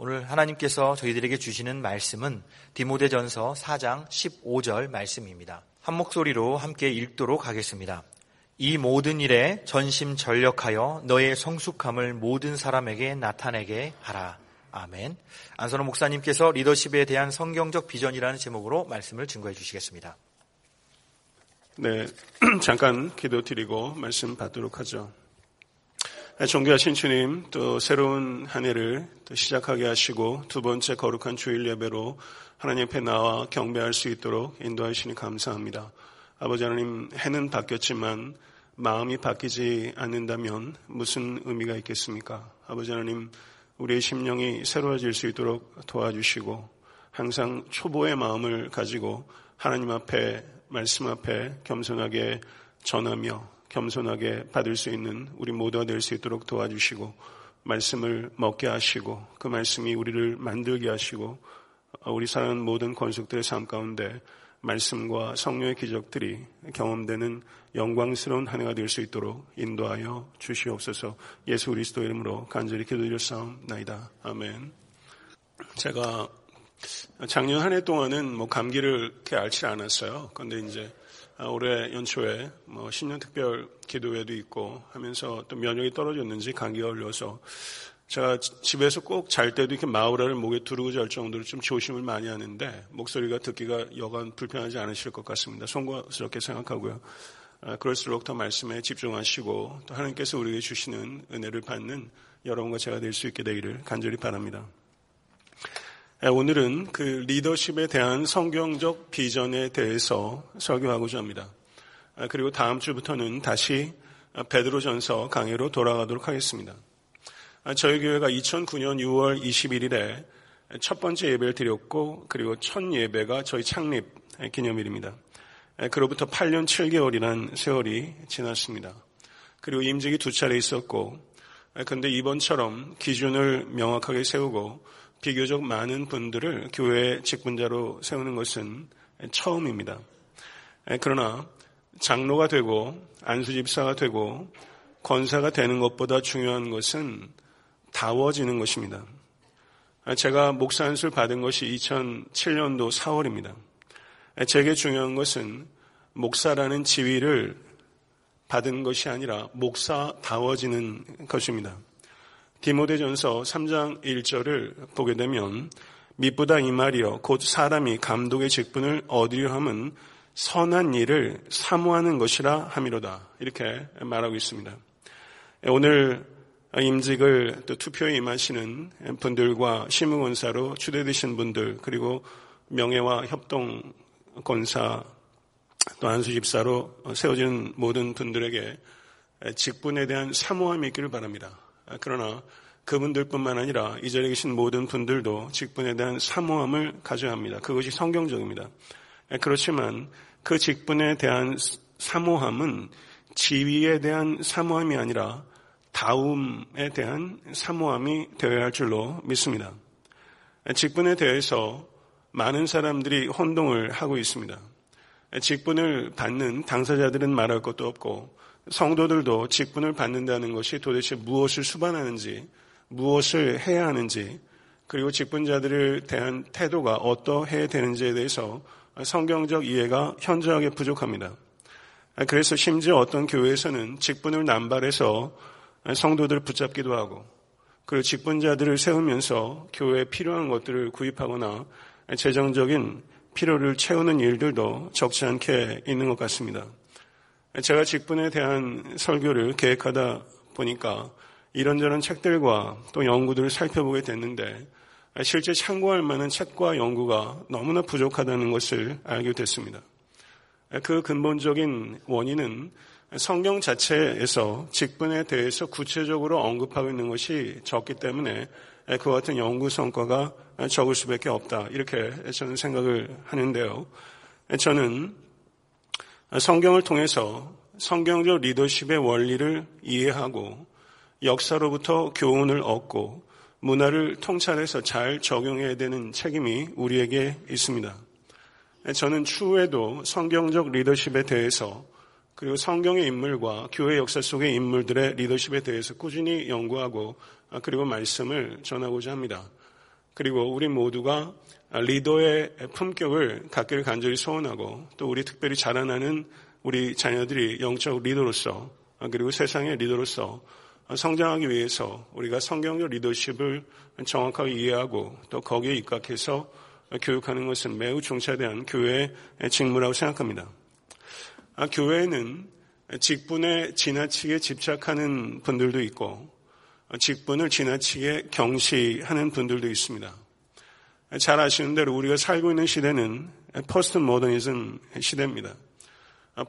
오늘 하나님께서 저희들에게 주시는 말씀은 디모데전서 4장 15절 말씀입니다. 한 목소리로 함께 읽도록 하겠습니다. 이 모든 일에 전심 전력하여 너의 성숙함을 모든 사람에게 나타내게 하라. 아멘. 안선호 목사님께서 리더십에 대한 성경적 비전이라는 제목으로 말씀을 증거해 주시겠습니다. 네, 잠깐 기도 드리고 말씀 받도록 하죠. 존귀하신 주님, 또 새로운 한 해를 또 시작하게 하시고 두 번째 거룩한 주일 예배로 하나님 앞에 나와 경배할 수 있도록 인도하시니 감사합니다. 아버지 하나님, 해는 바뀌었지만 마음이 바뀌지 않는다면 무슨 의미가 있겠습니까? 아버지 하나님, 우리의 심령이 새로워질 수 있도록 도와주시고 항상 초보의 마음을 가지고 하나님 앞에 말씀 앞에 겸손하게 전하며 겸손하게 받을 수 있는 우리 모두가 될 수 있도록 도와주시고 말씀을 먹게 하시고 그 말씀이 우리를 만들게 하시고 우리 사는 모든 권속들의 삶 가운데 말씀과 성령의 기적들이 경험되는 영광스러운 한 해가 될 수 있도록 인도하여 주시옵소서 예수 그리스도 이름으로 간절히 기도드렸사옵나이다. 아멘. 제가 작년 한 해 동안은 뭐 감기를 그렇게 앓지 않았어요. 그런데 이제 아, 올해 연초에 뭐 신년 특별 기도회도 있고 하면서 또 면역이 떨어졌는지 감기가 걸려서 제가 집에서 꼭 잘 때도 이렇게 마우라를 목에 두르고 잘 정도로 좀 조심을 많이 하는데 목소리가 듣기가 여간 불편하지 않으실 것 같습니다. 송구스럽게 생각하고요. 아, 그럴수록 더 말씀에 집중하시고 또 하나님께서 우리에게 주시는 은혜를 받는 여러분과 제가 될 수 있게 되기를 간절히 바랍니다. 예, 오늘은 그 리더십에 대한 성경적 비전에 대해서 설교하고자 합니다. 아, 그리고 다음 주부터는 다시 베드로전서 강의로 돌아가도록 하겠습니다. 아, 저희 교회가 2009년 6월 21일에 첫 번째 예배를 드렸고 그리고 첫 예배가 저희 창립 기념일입니다. 예, 그로부터 8년 7개월이란 세월이 지났습니다. 그리고 임직이 두 차례 있었고 예, 이번처럼 기준을 명확하게 세우고 비교적 많은 분들을 교회 직분자로 세우는 것은 처음입니다. 그러나 장로가 되고 안수집사가 되고 권사가 되는 것보다 중요한 것은 다워지는 것입니다. 제가 목사 안수를 받은 것이 2007년도 4월입니다. 제게 중요한 것은 목사라는 지위를 받은 것이 아니라 목사 다워지는 것입니다. 디모데전서 3장 1절을 보게 되면 미쁘다 이 말이여 곧 사람이 감독의 직분을 얻으려 함은 선한 일을 사모하는 것이라 함이로다 이렇게 말하고 있습니다. 오늘 임직을 또 투표에 임하시는 분들과 시무권사로 추대되신 분들 그리고 명예와 협동 권사 또 안수 집사로 세워진 모든 분들에게 직분에 대한 사모함이 있기를 바랍니다. 아, 그러나 그분들뿐만 아니라 이 자리에 계신 모든 분들도 직분에 대한 사모함을 가져야 합니다. 그것이 성경적입니다. 아, 그렇지만 그 직분에 대한 사모함은 지위에 대한 사모함이 아니라 다움에 대한 사모함이 되어야 할 줄로 믿습니다. 아, 직분에 대해서 많은 사람들이 혼동을 하고 있습니다. 직분을 받는 당사자들은 말할 것도 없고 성도들도 직분을 받는다는 것이 도대체 무엇을 수반하는지, 무엇을 해야 하는지, 그리고 직분자들을 대한 태도가 어떠해야 되는지에 대해서 성경적 이해가 현저하게 부족합니다. 그래서 심지어 어떤 교회에서는 직분을 남발해서 성도들을 붙잡기도 하고, 그리고 직분자들을 세우면서 교회에 필요한 것들을 구입하거나 재정적인 필요를 채우는 일들도 적지 않게 있는 것 같습니다. 제가 직분에 대한 설교를 계획하다 보니까 이런저런 책들과 또 연구들을 살펴보게 됐는데 실제 참고할 만한 책과 연구가 너무나 부족하다는 것을 알게 됐습니다. 그 근본적인 원인은 성경 자체에서 직분에 대해서 구체적으로 언급하고 있는 것이 적기 때문에 그 같은 연구 성과가 적을 수밖에 없다. 이렇게 저는 생각을 하는데요. 저는 성경을 통해서 성경적 리더십의 원리를 이해하고 역사로부터 교훈을 얻고 문화를 통찰해서 잘 적용해야 되는 책임이 우리에게 있습니다. 저는 추후에도 성경적 리더십에 대해서 그리고 성경의 인물과 교회 역사 속의 인물들의 리더십에 대해서 꾸준히 연구하고 그리고 말씀을 전하고자 합니다. 그리고 우리 모두가 리더의 품격을 갖기를 간절히 소원하고 또 우리 특별히 자라나는 우리 자녀들이 영적 리더로서 그리고 세상의 리더로서 성장하기 위해서 우리가 성경적 리더십을 정확하게 이해하고 또 거기에 입각해서 교육하는 것은 매우 중차대한 교회의 직무라고 생각합니다. 아, 교회는 직분에 지나치게 집착하는 분들도 있고 직분을 지나치게 경시하는 분들도 있습니다. 잘 아시는 대로 우리가 살고 있는 시대는 포스트 모더니즘 시대입니다.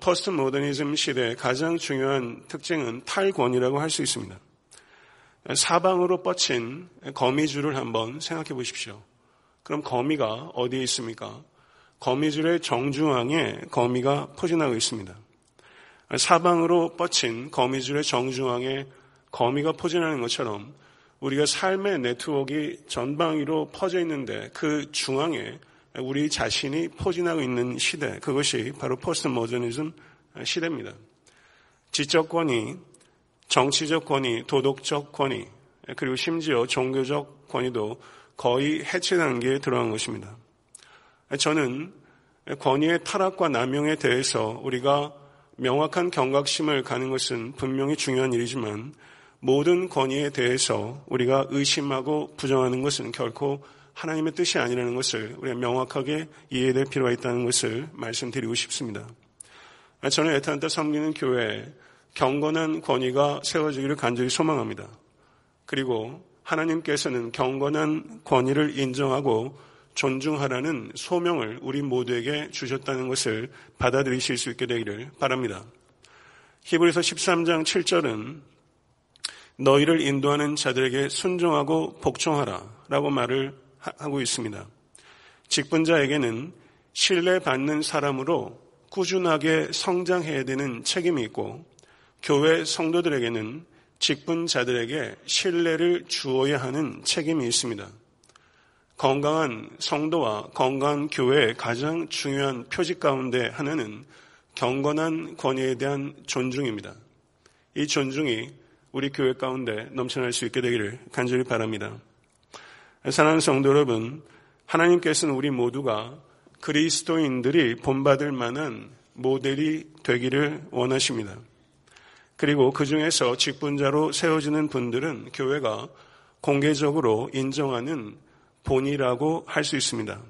포스트 모더니즘 시대의 가장 중요한 특징은 탈권위라고 할 수 있습니다. 사방으로 뻗친 거미줄을 한번 생각해 보십시오. 그럼 거미가 어디에 있습니까? 거미줄의 정중앙에 거미가 포진하고 있습니다. 사방으로 뻗친 거미줄의 정중앙에 거미가 포진하는 것처럼 우리가 삶의 네트워크가 전방위로 퍼져 있는데 그 중앙에 우리 자신이 포진하고 있는 시대, 그것이 바로 포스트 모더니즘 시대입니다. 지적 권위, 정치적 권위, 도덕적 권위, 그리고 심지어 종교적 권위도 거의 해체 단계에 들어간 것입니다. 저는 권위의 타락과 남용에 대해서 우리가 명확한 경각심을 가는 것은 분명히 중요한 일이지만 모든 권위에 대해서 우리가 의심하고 부정하는 것은 결코 하나님의 뜻이 아니라는 것을 우리가 명확하게 이해될 필요가 있다는 것을 말씀드리고 싶습니다. 저는 에탄타 섬기는 교회에 경건한 권위가 세워지기를 간절히 소망합니다. 그리고 하나님께서는 경건한 권위를 인정하고 존중하라는 소명을 우리 모두에게 주셨다는 것을 받아들이실 수 있게 되기를 바랍니다. 히브리서 13장 7절은 너희를 인도하는 자들에게 순종하고 복종하라 라고 말을 하고 있습니다. 직분자에게는 신뢰받는 사람으로 꾸준하게 성장해야 되는 책임이 있고 교회 성도들에게는 직분자들에게 신뢰를 주어야 하는 책임이 있습니다. 건강한 성도와 건강한 교회의 가장 중요한 표직 가운데 하나는 경건한 권위에 대한 존중입니다. 이 존중이 우리 교회 가운데 넘쳐날 수 있게 되기를 간절히 바랍니다. 사랑하는 성도 여러분, 하나님께서는 우리 모두가 그리스도인들이 본받을 만한 모델이 되기를 원하십니다. 그리고 그 중에서 직분자로 세워지는 분들은 교회가 공개적으로 인정하는 본이라고 할 수 있습니다.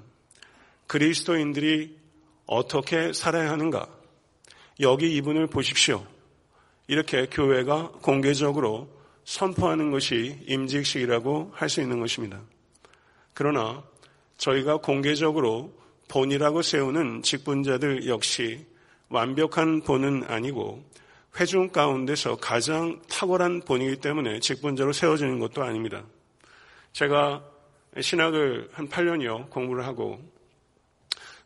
그리스도인들이 어떻게 살아야 하는가? 여기 이분을 보십시오. 이렇게 교회가 공개적으로 선포하는 것이 임직식이라고 할 수 있는 것입니다. 그러나 저희가 공개적으로 본이라고 세우는 직분자들 역시 완벽한 본은 아니고 회중 가운데서 가장 탁월한 본이기 때문에 직분자로 세워지는 것도 아닙니다. 제가 신학을 한 8년여 공부를 하고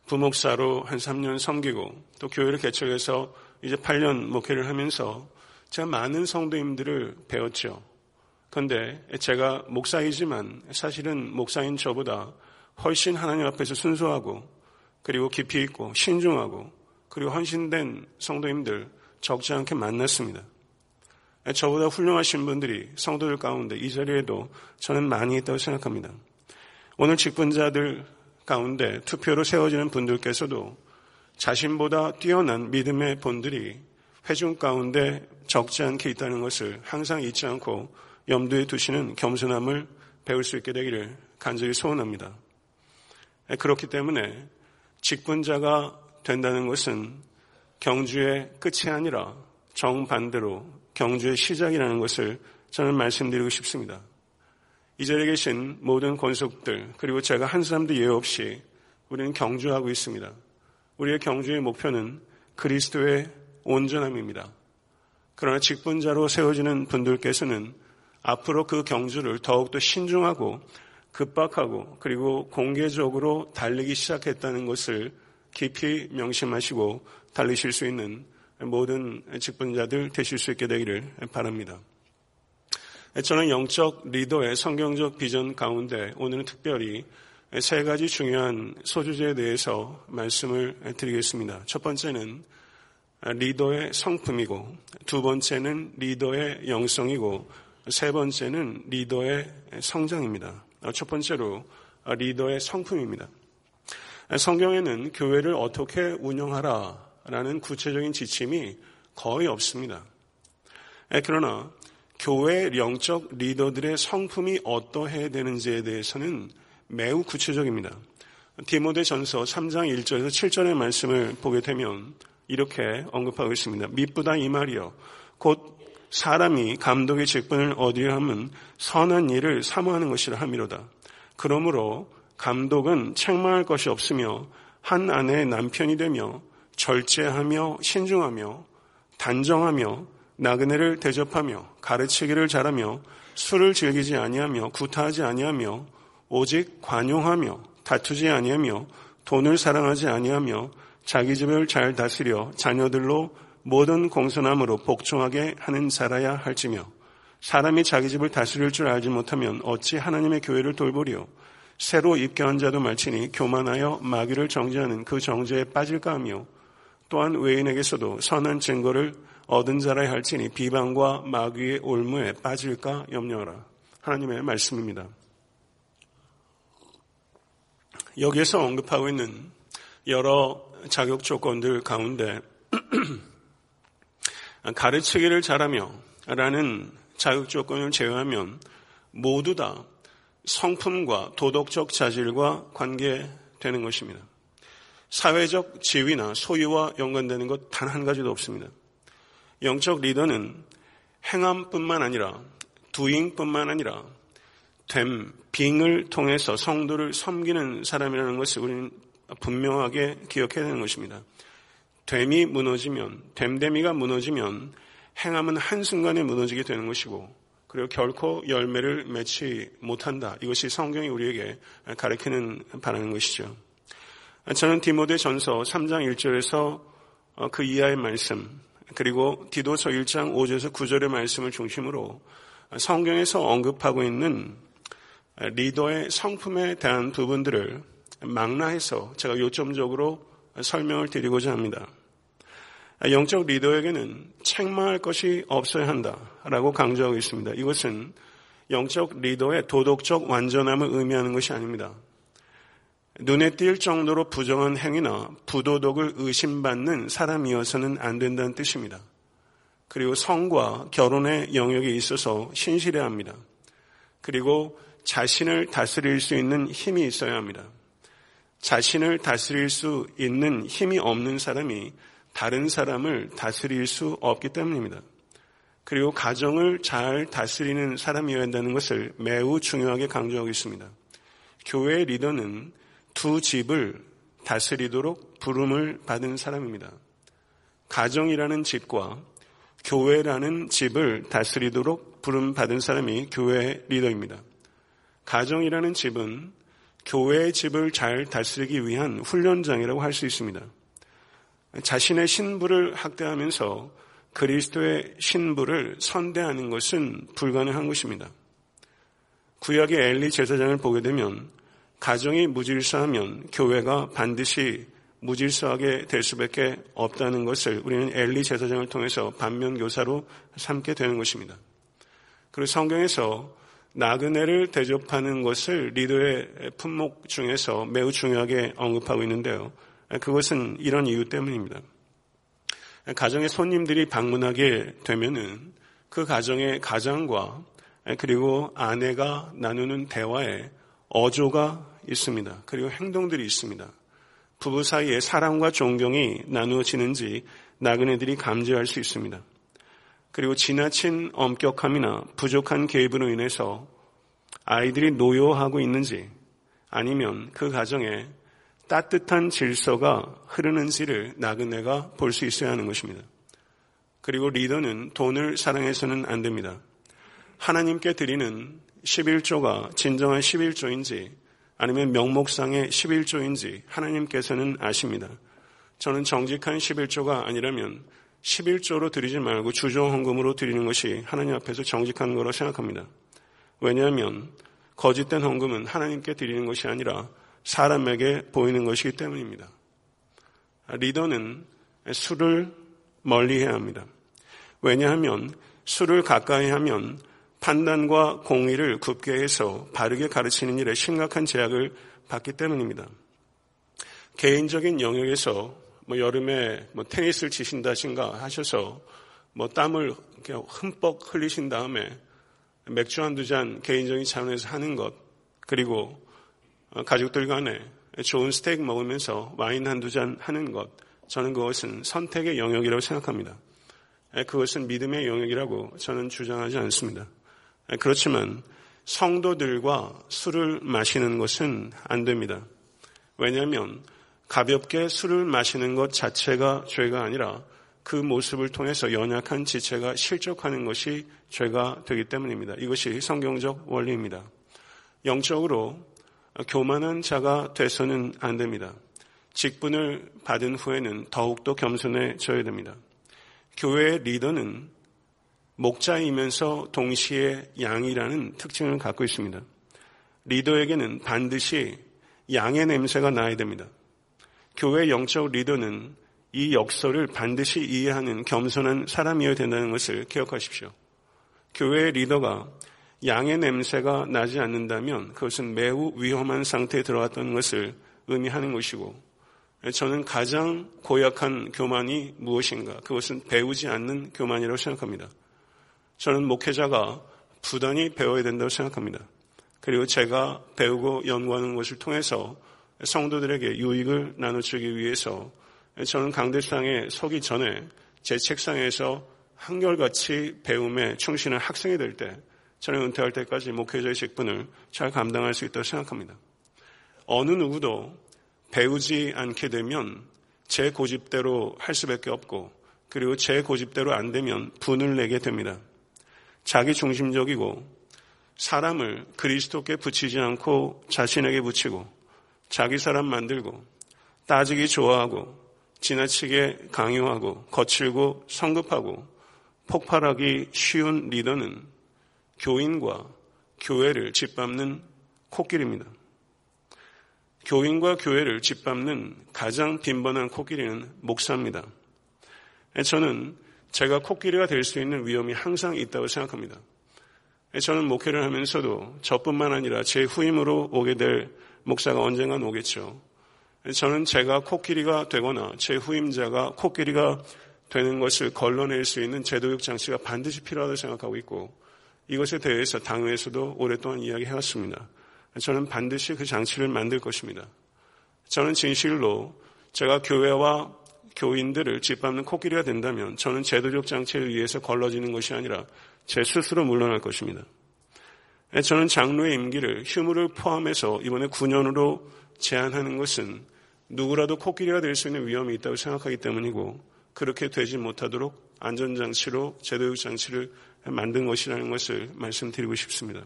부목사로 한 3년 섬기고 또 교회를 개척해서 이제 8년 목회를 하면서 제가 많은 성도님들을 배웠죠. 그런데 제가 목사이지만 사실은 목사인 저보다 훨씬 하나님 앞에서 순수하고 그리고 깊이 있고 신중하고 그리고 헌신된 성도님들 적지 않게 만났습니다. 저보다 훌륭하신 분들이 성도들 가운데 이 자리에도 저는 많이 있다고 생각합니다. 오늘 직분자들 가운데 투표로 세워지는 분들께서도 자신보다 뛰어난 믿음의 본들이 회중 가운데 적지 않게 있다는 것을 항상 잊지 않고 염두에 두시는 겸손함을 배울 수 있게 되기를 간절히 소원합니다. 그렇기 때문에 직분자가 된다는 것은 경주의 끝이 아니라 정반대로 경주의 시작이라는 것을 저는 말씀드리고 싶습니다. 이 자리에 계신 모든 권속들 그리고 제가 한 사람도 예외 없이 우리는 경주하고 있습니다. 우리의 경주의 목표는 그리스도의 온전함입니다. 그러나 직분자로 세워지는 분들께서는 앞으로 그 경주를 더욱더 신중하고 급박하고 그리고 공개적으로 달리기 시작했다는 것을 깊이 명심하시고 달리실 수 있는 모든 직분자들 되실 수 있게 되기를 바랍니다. 저는 영적 리더의 성경적 비전 가운데 오늘은 특별히 세 가지 중요한 소주제에 대해서 말씀을 드리겠습니다. 첫 번째는 리더의 성품이고 두 번째는 리더의 영성이고 세 번째는 리더의 성장입니다. 첫 번째로 리더의 성품입니다. 성경에는 교회를 어떻게 운영하라라는 구체적인 지침이 거의 없습니다. 그러나 교회 영적 리더들의 성품이 어떠해야 되는지에 대해서는 매우 구체적입니다. 디모데 전서 3장 1절에서 7절의 말씀을 보게 되면 이렇게 언급하고 있습니다. 미쁘다 이 말이요. 곧 사람이 감독의 직분을 얻으려 하면 선한 일을 사모하는 것이라 함이로다. 그러므로 감독은 책망할 것이 없으며 한 아내의 남편이 되며 절제하며 신중하며 단정하며 나그네를 대접하며 가르치기를 잘하며 술을 즐기지 아니하며 구타하지 아니하며 오직 관용하며 다투지 아니하며 돈을 사랑하지 아니하며 자기 집을 잘 다스려 자녀들로 모든 공손함으로 복종하게 하는 자라야 할지며 사람이 자기 집을 다스릴 줄 알지 못하면 어찌 하나님의 교회를 돌보리요 새로 입교한 자도 말치니 교만하여 마귀를 정죄하는 그 정죄에 빠질까 하며 또한 외인에게서도 선한 증거를 얻은 자라 할지니 비방과 마귀의 올무에 빠질까 염려하라. 하나님의 말씀입니다. 여기에서 언급하고 있는 여러 자격 조건들 가운데 가르치기를 잘하며 라는 자격 조건을 제외하면 모두 다 성품과 도덕적 자질과 관계되는 것입니다. 사회적 지위나 소유와 연관되는 것 단 한 가지도 없습니다. 영적 리더는 행함뿐만 아니라 두잉뿐만 아니라 됨, 빙을 통해서 성도를 섬기는 사람이라는 것을 우리는 분명하게 기억해야 되는 것입니다. 됨이 무너지면, 됨됨이가 무너지면 행함은 한순간에 무너지게 되는 것이고, 그리고 결코 열매를 맺지 못한다. 이것이 성경이 우리에게 가르치는 바라는 것이죠. 저는 디모데 전서 3장 1절에서 그 이하의 말씀, 그리고 디도서 1장 5절에서 9절의 말씀을 중심으로 성경에서 언급하고 있는 리더의 성품에 대한 부분들을 망라해서 제가 요점적으로 설명을 드리고자 합니다. 영적 리더에게는 책망할 것이 없어야 한다라고 강조하고 있습니다. 이것은 영적 리더의 도덕적 완전함을 의미하는 것이 아닙니다. 눈에 띌 정도로 부정한 행위나 부도덕을 의심받는 사람이어서는 안 된다는 뜻입니다. 그리고 성과 결혼의 영역에 있어서 신실해야 합니다. 그리고 자신을 다스릴 수 있는 힘이 있어야 합니다. 자신을 다스릴 수 있는 힘이 없는 사람이 다른 사람을 다스릴 수 없기 때문입니다. 그리고 가정을 잘 다스리는 사람이어야 한다는 것을 매우 중요하게 강조하고 있습니다. 교회 리더는 두 집을 다스리도록 부름을 받은 사람입니다. 가정이라는 집과 교회라는 집을 다스리도록 부름 받은 사람이 교회 리더입니다. 가정이라는 집은 교회의 집을 잘 다스리기 위한 훈련장이라고 할 수 있습니다. 자신의 신부를 학대하면서 그리스도의 신부를 선대하는 것은 불가능한 것입니다. 구약의 엘리 제사장을 보게 되면 가정이 무질서하면 교회가 반드시 무질서하게 될 수밖에 없다는 것을 우리는 엘리 제사장을 통해서 반면 교사로 삼게 되는 것입니다. 그리고 성경에서 나그네를 대접하는 것을 리더의 품목 중에서 매우 중요하게 언급하고 있는데요. 그것은 이런 이유 때문입니다. 가정에 손님들이 방문하게 되면은 그 가정의 가장과 그리고 아내가 나누는 대화에 어조가 있습니다. 그리고 행동들이 있습니다. 부부 사이에 사랑과 존경이 나누어지는지 나그네들이 감지할 수 있습니다. 그리고 지나친 엄격함이나 부족한 개입으로 인해서 아이들이 노여하고 있는지 아니면 그 가정에 따뜻한 질서가 흐르는지를 나그네가 볼 수 있어야 하는 것입니다. 그리고 리더는 돈을 사랑해서는 안 됩니다. 하나님께 드리는 11조가 진정한 11조인지 아니면 명목상의 11조인지 하나님께서는 아십니다. 저는 정직한 11조가 아니라면 11조로 드리지 말고 주조 헌금으로 드리는 것이 하나님 앞에서 정직한 거로 생각합니다. 왜냐하면 거짓된 헌금은 하나님께 드리는 것이 아니라 사람에게 보이는 것이기 때문입니다. 리더는 술을 멀리 해야 합니다. 왜냐하면 술을 가까이 하면 판단과 공의를 굽게 해서 바르게 가르치는 일에 심각한 제약을 받기 때문입니다. 개인적인 영역에서 뭐 여름에 뭐 테니스를 치신다신가 하셔서 뭐 땀을 흠뻑 흘리신 다음에 맥주 한두 잔 개인적인 차원에서 하는 것 그리고 가족들 간에 좋은 스테이크 먹으면서 와인 한두 잔 하는 것 저는 그것은 선택의 영역이라고 생각합니다. 그것은 믿음의 영역이라고 저는 주장하지 않습니다. 그렇지만 성도들과 술을 마시는 것은 안 됩니다. 왜냐하면 가볍게 술을 마시는 것 자체가 죄가 아니라 그 모습을 통해서 연약한 지체가 실족하는 것이 죄가 되기 때문입니다. 이것이 성경적 원리입니다. 영적으로 교만한 자가 돼서는 안 됩니다. 직분을 받은 후에는 더욱더 겸손해져야 됩니다. 교회의 리더는 목자이면서 동시에 양이라는 특징을 갖고 있습니다. 리더에게는 반드시 양의 냄새가 나야 됩니다. 교회 영적 리더는 이 역설을 반드시 이해하는 겸손한 사람이어야 된다는 것을 기억하십시오. 교회의 리더가 양의 냄새가 나지 않는다면 그것은 매우 위험한 상태에 들어갔던 것을 의미하는 것이고 저는 가장 고약한 교만이 무엇인가? 그것은 배우지 않는 교만이라고 생각합니다. 저는 목회자가 부단히 배워야 된다고 생각합니다. 그리고 제가 배우고 연구하는 것을 통해서 성도들에게 유익을 나눠주기 위해서 저는 강대상에 서기 전에 제 책상에서 한결같이 배움에 충실한 학생이 될 때, 저는 은퇴할 때까지 목회자의 직분을 잘 감당할 수 있다고 생각합니다. 어느 누구도 배우지 않게 되면 제 고집대로 할 수밖에 없고, 그리고 제 고집대로 안 되면 분을 내게 됩니다. 자기 중심적이고 사람을 그리스도께 붙이지 않고 자신에게 붙이고 자기 사람 만들고 따지기 좋아하고 지나치게 강요하고 거칠고 성급하고 폭발하기 쉬운 리더는 교인과 교회를 짓밟는 코끼리입니다. 교인과 교회를 짓밟는 가장 빈번한 코끼리는 목사입니다. 저는 제가 코끼리가 될 수 있는 위험이 항상 있다고 생각합니다. 저는 목회를 하면서도 저뿐만 아니라 제 후임으로 오게 될 목사가 언젠간 오겠죠. 저는 제가 코끼리가 되거나 제 후임자가 코끼리가 되는 것을 걸러낼 수 있는 제도적 장치가 반드시 필요하다고 생각하고 있고 이것에 대해서 당회에서도 오랫동안 이야기해왔습니다. 저는 반드시 그 장치를 만들 것입니다. 저는 진실로 제가 교회와 교인들을 짓밟는 코끼리가 된다면 저는 제도적 장치에 의해서 걸러지는 것이 아니라 제 스스로 물러날 것입니다. 저는 장로의 임기를 휴무를 포함해서 이번에 9년으로 제한하는 것은 누구라도 코끼리가 될 수 있는 위험이 있다고 생각하기 때문이고 그렇게 되지 못하도록 안전장치로 제도적 장치를 만든 것이라는 것을 말씀드리고 싶습니다.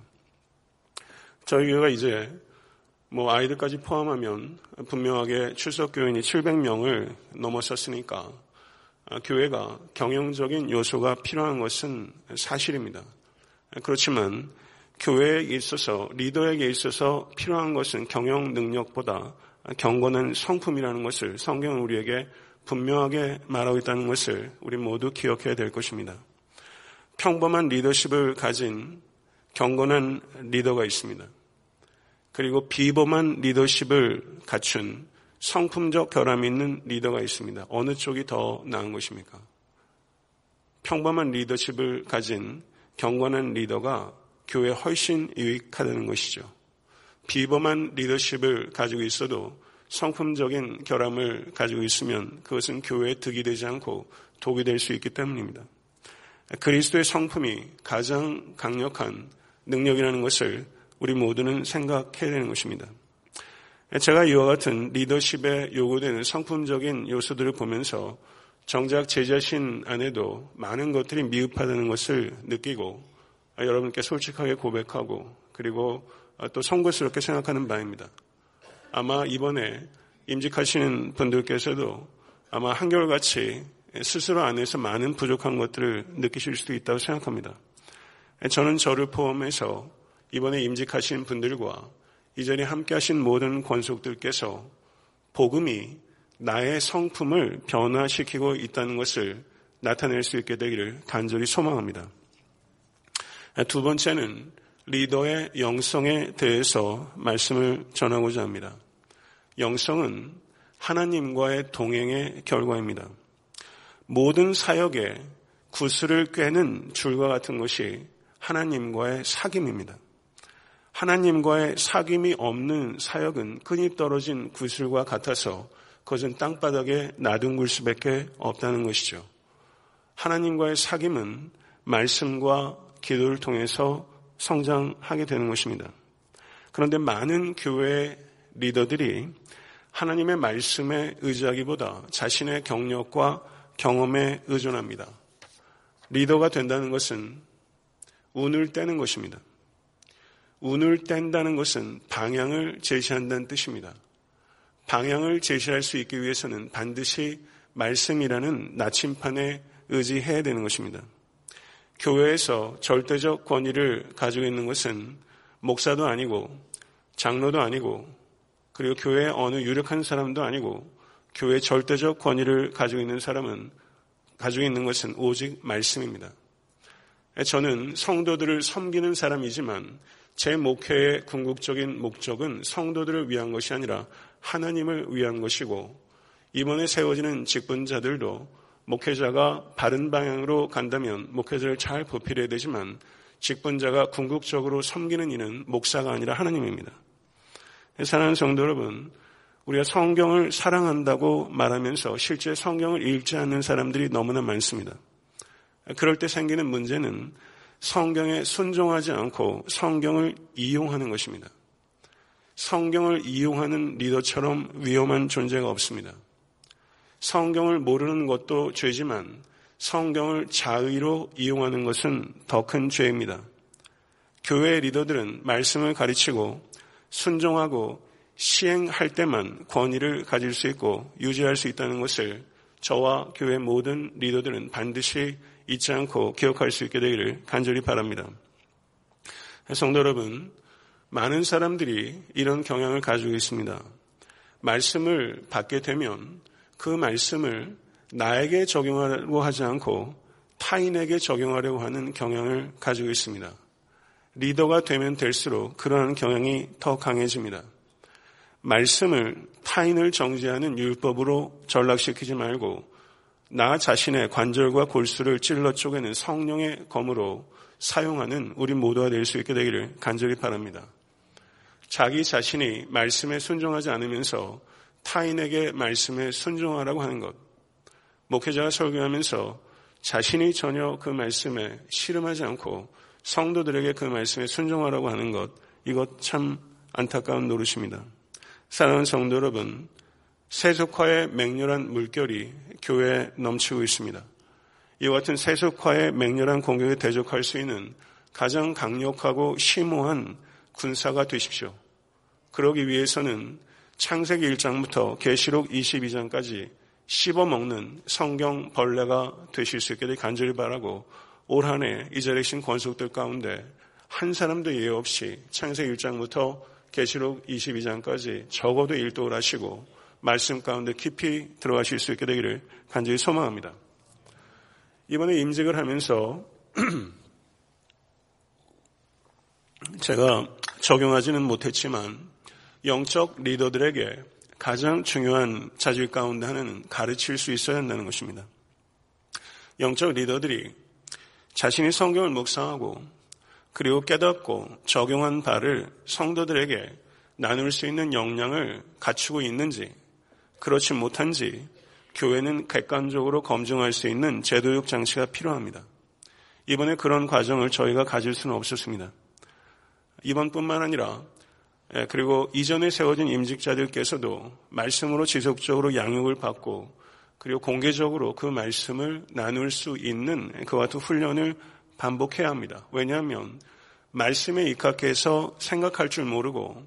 저희 교회가 이제 뭐 아이들까지 포함하면 분명하게 출석 교인이 700명을 넘어섰으니까 교회가 경영적인 요소가 필요한 것은 사실입니다. 그렇지만 교회에 있어서 리더에게 있어서 필요한 것은 경영 능력보다 경건한 성품이라는 것을 성경은 우리에게 분명하게 말하고 있다는 것을 우리 모두 기억해야 될 것입니다. 평범한 리더십을 가진 경건한 리더가 있습니다. 그리고 비범한 리더십을 갖춘 성품적 결함이 있는 리더가 있습니다. 어느 쪽이 더 나은 것입니까? 평범한 리더십을 가진 경건한 리더가 교회에 훨씬 유익하다는 것이죠. 비범한 리더십을 가지고 있어도 성품적인 결함을 가지고 있으면 그것은 교회에 득이 되지 않고 독이 될 수 있기 때문입니다. 그리스도의 성품이 가장 강력한 능력이라는 것을 우리 모두는 생각해야 되는 것입니다. 제가 이와 같은 리더십에 요구되는 성품적인 요소들을 보면서 정작 제 자신 안에도 많은 것들이 미흡하다는 것을 느끼고 여러분께 솔직하게 고백하고 그리고 또 송구스럽게 생각하는 바입니다. 아마 이번에 임직하시는 분들께서도 아마 한결같이 스스로 안에서 많은 부족한 것들을 느끼실 수도 있다고 생각합니다. 저는 저를 포함해서 이번에 임직하신 분들과 이전에 함께 하신 모든 권속들께서 복음이 나의 성품을 변화시키고 있다는 것을 나타낼 수 있게 되기를 간절히 소망합니다. 두 번째는 리더의 영성에 대해서 말씀을 전하고자 합니다. 영성은 하나님과의 동행의 결과입니다. 모든 사역에 구슬을 꿰는 줄과 같은 것이 하나님과의 사귐입니다. 하나님과의 사귐이 없는 사역은 끈이 떨어진 구슬과 같아서 그것은 땅바닥에 놔둔 구수밖에 없다는 것이죠. 하나님과의 사귐은 말씀과 기도를 통해서 성장하게 되는 것입니다. 그런데 많은 교회 리더들이 하나님의 말씀에 의지하기보다 자신의 경력과 경험에 의존합니다. 리더가 된다는 것은 운을 떼는 것입니다. 운을 뗀다는 것은 방향을 제시한다는 뜻입니다. 방향을 제시할 수 있기 위해서는 반드시 말씀이라는 나침판에 의지해야 되는 것입니다. 교회에서 절대적 권위를 가지고 있는 것은 목사도 아니고 장로도 아니고 그리고 교회 어느 유력한 사람도 아니고 교회 절대적 권위를 가지고 있는 사람은 가지고 있는 것은 오직 말씀입니다. 저는 성도들을 섬기는 사람이지만 제 목회의 궁극적인 목적은 성도들을 위한 것이 아니라 하나님을 위한 것이고 이번에 세워지는 직분자들도 목회자가 바른 방향으로 간다면 목회자를 잘 보필해야 되지만 직분자가 궁극적으로 섬기는 이는 목사가 아니라 하나님입니다. 사랑하는 성도 여러분, 우리가 성경을 사랑한다고 말하면서 실제 성경을 읽지 않는 사람들이 너무나 많습니다. 그럴 때 생기는 문제는 성경에 순종하지 않고 성경을 이용하는 것입니다. 성경을 이용하는 리더처럼 위험한 존재가 없습니다. 성경을 모르는 것도 죄지만 성경을 자의로 이용하는 것은 더 큰 죄입니다. 교회 리더들은 말씀을 가르치고 순종하고 시행할 때만 권위를 가질 수 있고 유지할 수 있다는 것을 저와 교회 모든 리더들은 반드시 잊지 않고 기억할 수 있게 되기를 간절히 바랍니다. 성도 여러분, 많은 사람들이 이런 경향을 가지고 있습니다. 말씀을 받게 되면 그 말씀을 나에게 적용하려고 하지 않고 타인에게 적용하려고 하는 경향을 가지고 있습니다. 리더가 되면 될수록 그러한 경향이 더 강해집니다. 말씀을 타인을 정지하는 율법으로 전락시키지 말고 나 자신의 관절과 골수를 찔러 쪼개는 성령의 검으로 사용하는 우리 모두가 될 수 있게 되기를 간절히 바랍니다. 자기 자신이 말씀에 순종하지 않으면서 타인에게 말씀에 순종하라고 하는 것. 목회자가 설교하면서 자신이 전혀 그 말씀에 실험하지 않고 성도들에게 그 말씀에 순종하라고 하는 것. 이것 참 안타까운 노릇입니다. 사랑하는 성도 여러분, 세속화의 맹렬한 물결이 교회에 넘치고 있습니다. 이와 같은 세속화의 맹렬한 공격에 대적할 수 있는 가장 강력하고 심오한 군사가 되십시오. 그러기 위해서는 창세기 1장부터 계시록 22장까지 씹어먹는 성경 벌레가 되실 수되 간절히 바라고 올 한 해 이 자리에 신 권속들 가운데 한 사람도 예외 없이 창세기 1장부터 계시록 22장까지 적어도 일독을 하시고 말씀 가운데 깊이 들어가실 수 있게 되기를 간절히 소망합니다. 이번에 임직을 하면서 제가 적용하지는 못했지만 영적 리더들에게 가장 중요한 자질 가운데 하나는 가르칠 수 있어야 한다는 것입니다. 영적 리더들이 자신이 성경을 묵상하고 그리고 깨닫고 적용한 바를 성도들에게 나눌 수 있는 역량을 갖추고 있는지 그렇지 못한지 교회는 객관적으로 검증할 수 있는 제도육 장치가 필요합니다. 이번에 그런 과정을 저희가 가질 수는 없었습니다. 이번뿐만 아니라 예, 그리고 이전에 세워진 임직자들께서도 말씀으로 지속적으로 양육을 받고 그리고 공개적으로 그 말씀을 나눌 수 있는 그와 같은 훈련을 반복해야 합니다. 왜냐하면 말씀에 입각해서 생각할 줄 모르고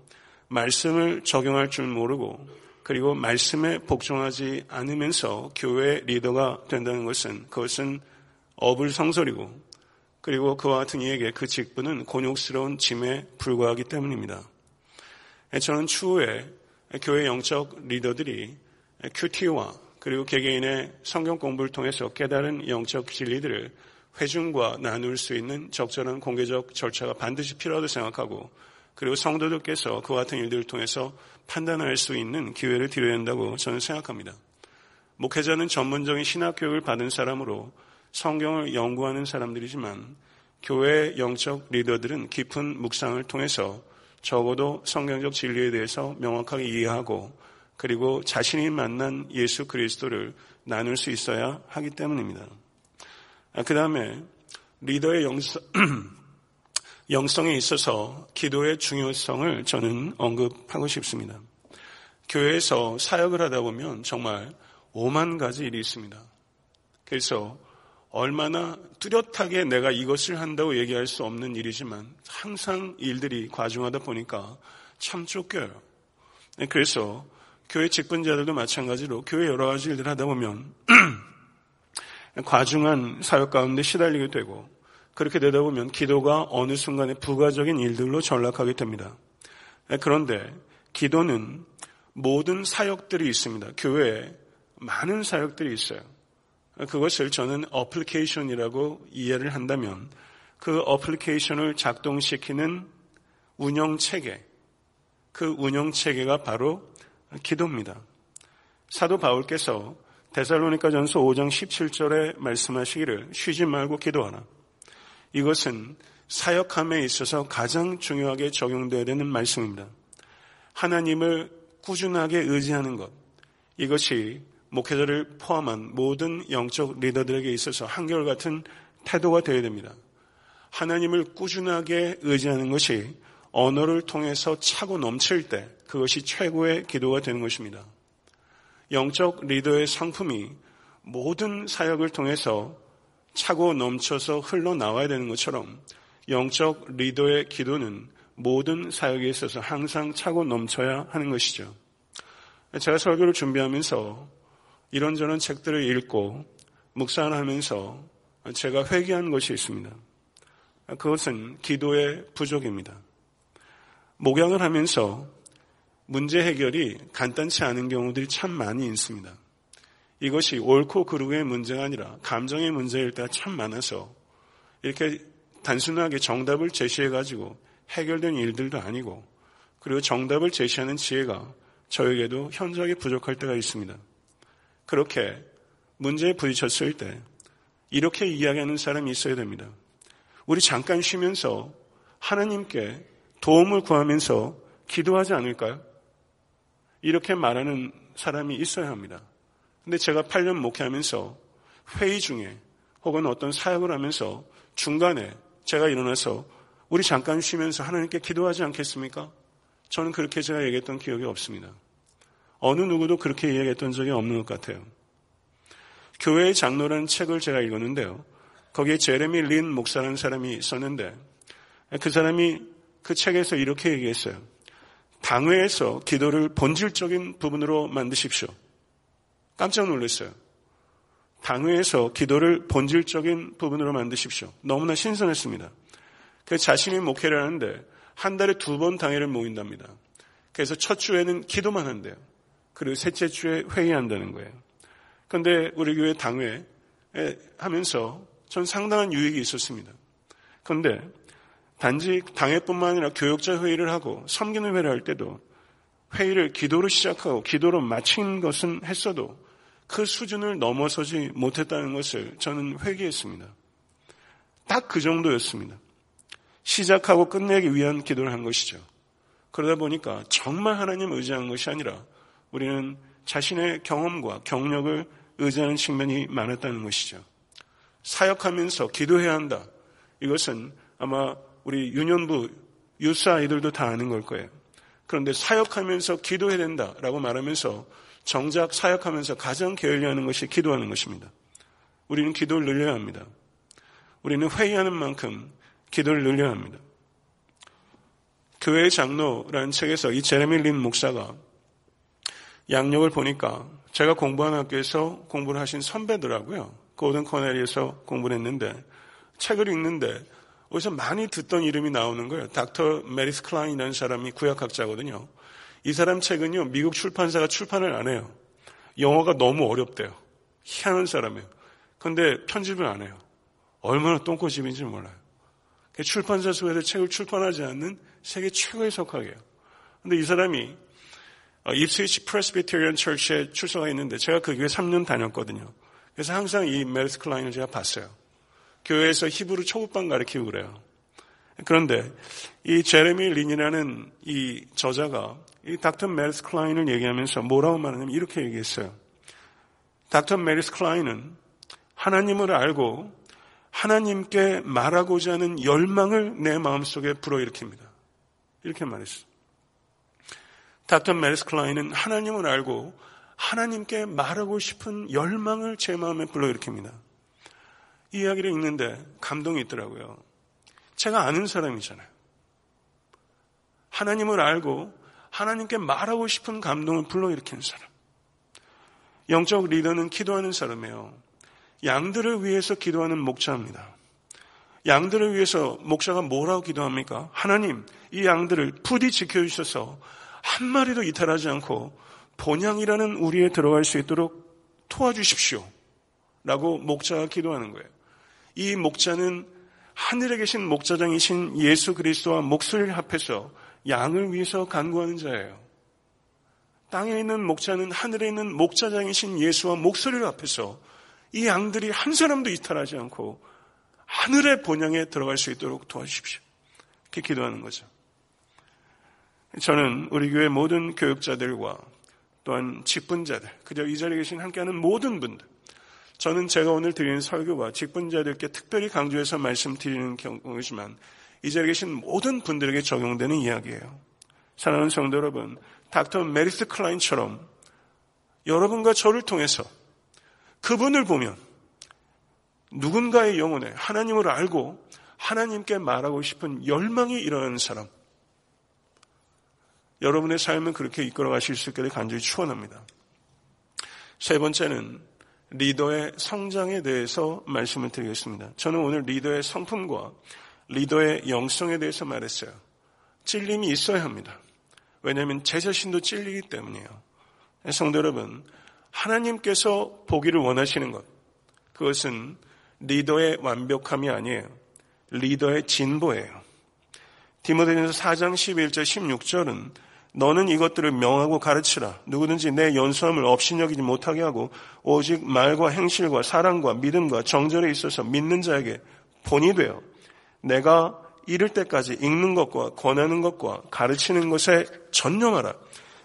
말씀을 적용할 줄 모르고 그리고 말씀에 복종하지 않으면서 교회 리더가 된다는 것은 그것은 어불성설이고 그리고 그와 같은 이에게 그 직분은 곤욕스러운 짐에 불과하기 때문입니다. 저는 추후에 교회 영적 리더들이 큐티와 그리고 개개인의 성경 공부를 통해서 깨달은 영적 진리들을 회중과 나눌 수 있는 적절한 공개적 절차가 반드시 필요하다고 생각하고 그리고 성도들께서 그와 같은 일들을 통해서 판단할 수 있는 기회를 드려야 한다고 저는 생각합니다. 목회자는 전문적인 신학 교육을 받은 사람으로 성경을 연구하는 사람들이지만 교회 영적 리더들은 깊은 묵상을 통해서 적어도 성경적 진리에 대해서 명확하게 이해하고 그리고 자신이 만난 예수 그리스도를 나눌 수 있어야 하기 때문입니다. 아, 그 다음에 리더의 영성, 영성에 있어서 기도의 중요성을 저는 언급하고 싶습니다. 교회에서 사역을 하다 보면 정말 오만 가지 일이 있습니다. 그래서 얼마나 뚜렷하게 내가 이것을 한다고 얘기할 수 없는 일이지만 항상 일들이 과중하다 보니까 참 쫓겨요. 네, 그래서 교회 직분자들도 마찬가지로 교회 여러 가지 일들 하다 보면 과중한 사역 가운데 시달리게 되고 그렇게 되다 보면 기도가 어느 순간에 부가적인 일들로 전락하게 됩니다. 네, 그런데 기도는 모든 사역들이 있습니다. 교회에 많은 사역들이 있어요. 그것을 저는 어플리케이션이라고 이해를 한다면 그 어플리케이션을 작동시키는 운영 체계, 그 운영 체계가 바로 기도입니다. 사도 바울께서 데살로니가 전서 5장 17절에 말씀하시기를 쉬지 말고 기도하라. 이것은 사역함에 있어서 가장 중요하게 적용되어야 되는 말씀입니다. 하나님을 꾸준하게 의지하는 것. 이것이 목회자를 포함한 모든 영적 리더들에게 있어서 한결같은 태도가 되어야 됩니다. 하나님을 꾸준하게 의지하는 것이 언어를 통해서 차고 넘칠 때 그것이 최고의 기도가 되는 것입니다. 영적 리더의 상품이 모든 사역을 통해서 차고 넘쳐서 흘러나와야 되는 것처럼 영적 리더의 기도는 모든 사역에 있어서 항상 차고 넘쳐야 하는 것이죠. 제가 설교를 준비하면서 이런저런 책들을 읽고 묵상을 하면서 제가 회개한 것이 있습니다. 그것은 기도의 부족입니다. 목양을 하면서 문제 해결이 간단치 않은 경우들이 참 많이 있습니다. 이것이 옳고 그르고의 문제가 아니라 감정의 문제일 때가 참 많아서 이렇게 단순하게 정답을 제시해가지고 해결된 일들도 아니고 그리고 정답을 제시하는 지혜가 저에게도 현저하게 부족할 때가 있습니다. 그렇게 문제에 부딪혔을 때 이렇게 이야기하는 사람이 있어야 됩니다. 우리 잠깐 쉬면서 하나님께 도움을 구하면서 기도하지 않을까요? 이렇게 말하는 사람이 있어야 합니다. 근데 제가 8년 목회하면서 회의 중에 혹은 어떤 사역을 하면서 중간에 제가 일어나서 우리 잠깐 쉬면서 하나님께 기도하지 않겠습니까? 저는 그렇게 제가 얘기했던 기억이 없습니다. 어느 누구도 그렇게 이야기했던 적이 없는 것 같아요. 교회의 장로라는 책을 제가 읽었는데요. 거기에 제레미 린 목사라는 사람이 있었는데 그 사람이 그 책에서 이렇게 얘기했어요. 당회에서 기도를 본질적인 부분으로 만드십시오. 깜짝 놀랐어요. 당회에서 기도를 본질적인 부분으로 만드십시오. 너무나 신선했습니다. 그 자신이 목회를 하는데 한 달에 두 번 당회를 모인답니다. 그래서 첫 주에는 기도만 한대요. 그리고 셋째 주에 회의한다는 거예요. 그런데 우리 교회 당회 하면서 전 상당한 유익이 있었습니다. 그런데 단지 당회뿐만 아니라 교역자 회의를 하고 섬기는 회의를 할 때도 회의를 기도로 시작하고 기도로 마친 것은 했어도 그 수준을 넘어서지 못했다는 것을 저는 회개했습니다. 딱 그 정도였습니다. 시작하고 끝내기 위한 기도를 한 것이죠. 그러다 보니까 정말 하나님 의지한 것이 아니라 우리는 자신의 경험과 경력을 의지하는 측면이 많았다는 것이죠. 사역하면서 기도해야 한다. 이것은 아마 우리 유년부 유스 아이들도 다 아는 걸 거예요. 그런데 사역하면서 기도해야 된다라고 말하면서 정작 사역하면서 가장 게을리 하는 것이 기도하는 것입니다. 우리는 기도를 늘려야 합니다. 우리는 회의하는 만큼 기도를 늘려야 합니다. 교회의 장로라는 책에서 이 제레미 린 목사가 양력을 보니까 제가 공부한 학교에서 공부를 하신 선배더라고요. 고든 콘웰에서 공부를 했는데 책을 읽는데 어디서 많이 듣던 이름이 나오는 거예요. 닥터 메러디스 클라인이라는 사람이 구약학자거든요. 이 사람 책은요, 미국 출판사가 출판을 안 해요. 영어가 너무 어렵대요. 희한한 사람이에요. 근데 편집을 안 해요. 얼마나 똥꼬집인지 몰라요. 출판사 수에서 책을 출판하지 않는 세계 최고의 석학이에요. 근데 이 사람이 입스위치 Presbyterian Church에 출석하 있는데 제가 그 교회 3년 다녔거든요. 그래서 항상 이 메러디스 클라인을 제가 봤어요. 교회에서 히브리 초급반 가르치고 그래요. 그런데 이 제레미 린이라는 이 저자가 이 닥터 메러디스 클라인을 얘기하면서 뭐라고 말하냐면 이렇게 얘기했어요. 닥터 메러디스 클라인은 하나님을 알고 하나님께 말하고자 하는 열망을 내 마음속에 불러일으킵니다. 이렇게 말했어요. 닥터 메러디스 클라인은 하나님을 알고 하나님께 말하고 싶은 열망을 제 마음에 불러일으킵니다. 이 이야기를 읽는데 감동이 있더라고요. 제가 아는 사람이잖아요. 하나님을 알고 하나님께 말하고 싶은 감동을 불러일으키는 사람. 영적 리더는 기도하는 사람이에요. 양들을 위해서 기도하는 목자입니다. 양들을 위해서 목자가 뭐라고 기도합니까? 하나님, 이 양들을 부디 지켜주셔서 한 마리도 이탈하지 않고 본향이라는 우리에 들어갈 수 있도록 도와주십시오. 라고 목자가 기도하는 거예요. 이 목자는 하늘에 계신 목자장이신 예수 그리스도와 목소리를 합해서 양을 위해서 간구하는 자예요. 땅에 있는 목자는 하늘에 있는 목자장이신 예수와 목소리를 합해서 이 양들이 한 사람도 이탈하지 않고 하늘의 본향에 들어갈 수 있도록 도와주십시오. 이렇게 기도하는 거죠. 저는 우리 교회 모든 교육자들과 또한 직분자들, 그저 이 자리에 계신 함께하는 모든 분들, 저는 제가 오늘 드리는 설교와 직분자들께 특별히 강조해서 말씀드리는 경우이지만 이 자리에 계신 모든 분들에게 적용되는 이야기예요. 사랑하는 성도 여러분, 닥터 메러디스 클라인처럼 여러분과 저를 통해서 그분을 보면 누군가의 영혼에 하나님을 알고 하나님께 말하고 싶은 열망이 일어나는 사람. 여러분의 삶은 그렇게 이끌어 가실 수 있기를 간절히 축원합니다. 세 번째는 리더의 성장에 대해서 말씀을 드리겠습니다. 저는 오늘 리더의 성품과 리더의 영성에 대해서 말했어요. 찔림이 있어야 합니다. 왜냐하면 제 자신도 찔리기 때문이에요. 성도 여러분, 하나님께서 보기를 원하시는 것, 그것은 리더의 완벽함이 아니에요. 리더의 진보예요. 디모데전서 4장 11절 16절은 너는 이것들을 명하고 가르치라. 누구든지 내 연수함을 업신여기지 못하게 하고 오직 말과 행실과 사랑과 믿음과 정절에 있어서 믿는 자에게 본이 되어 내가 이를 때까지 읽는 것과 권하는 것과 가르치는 것에 전념하라.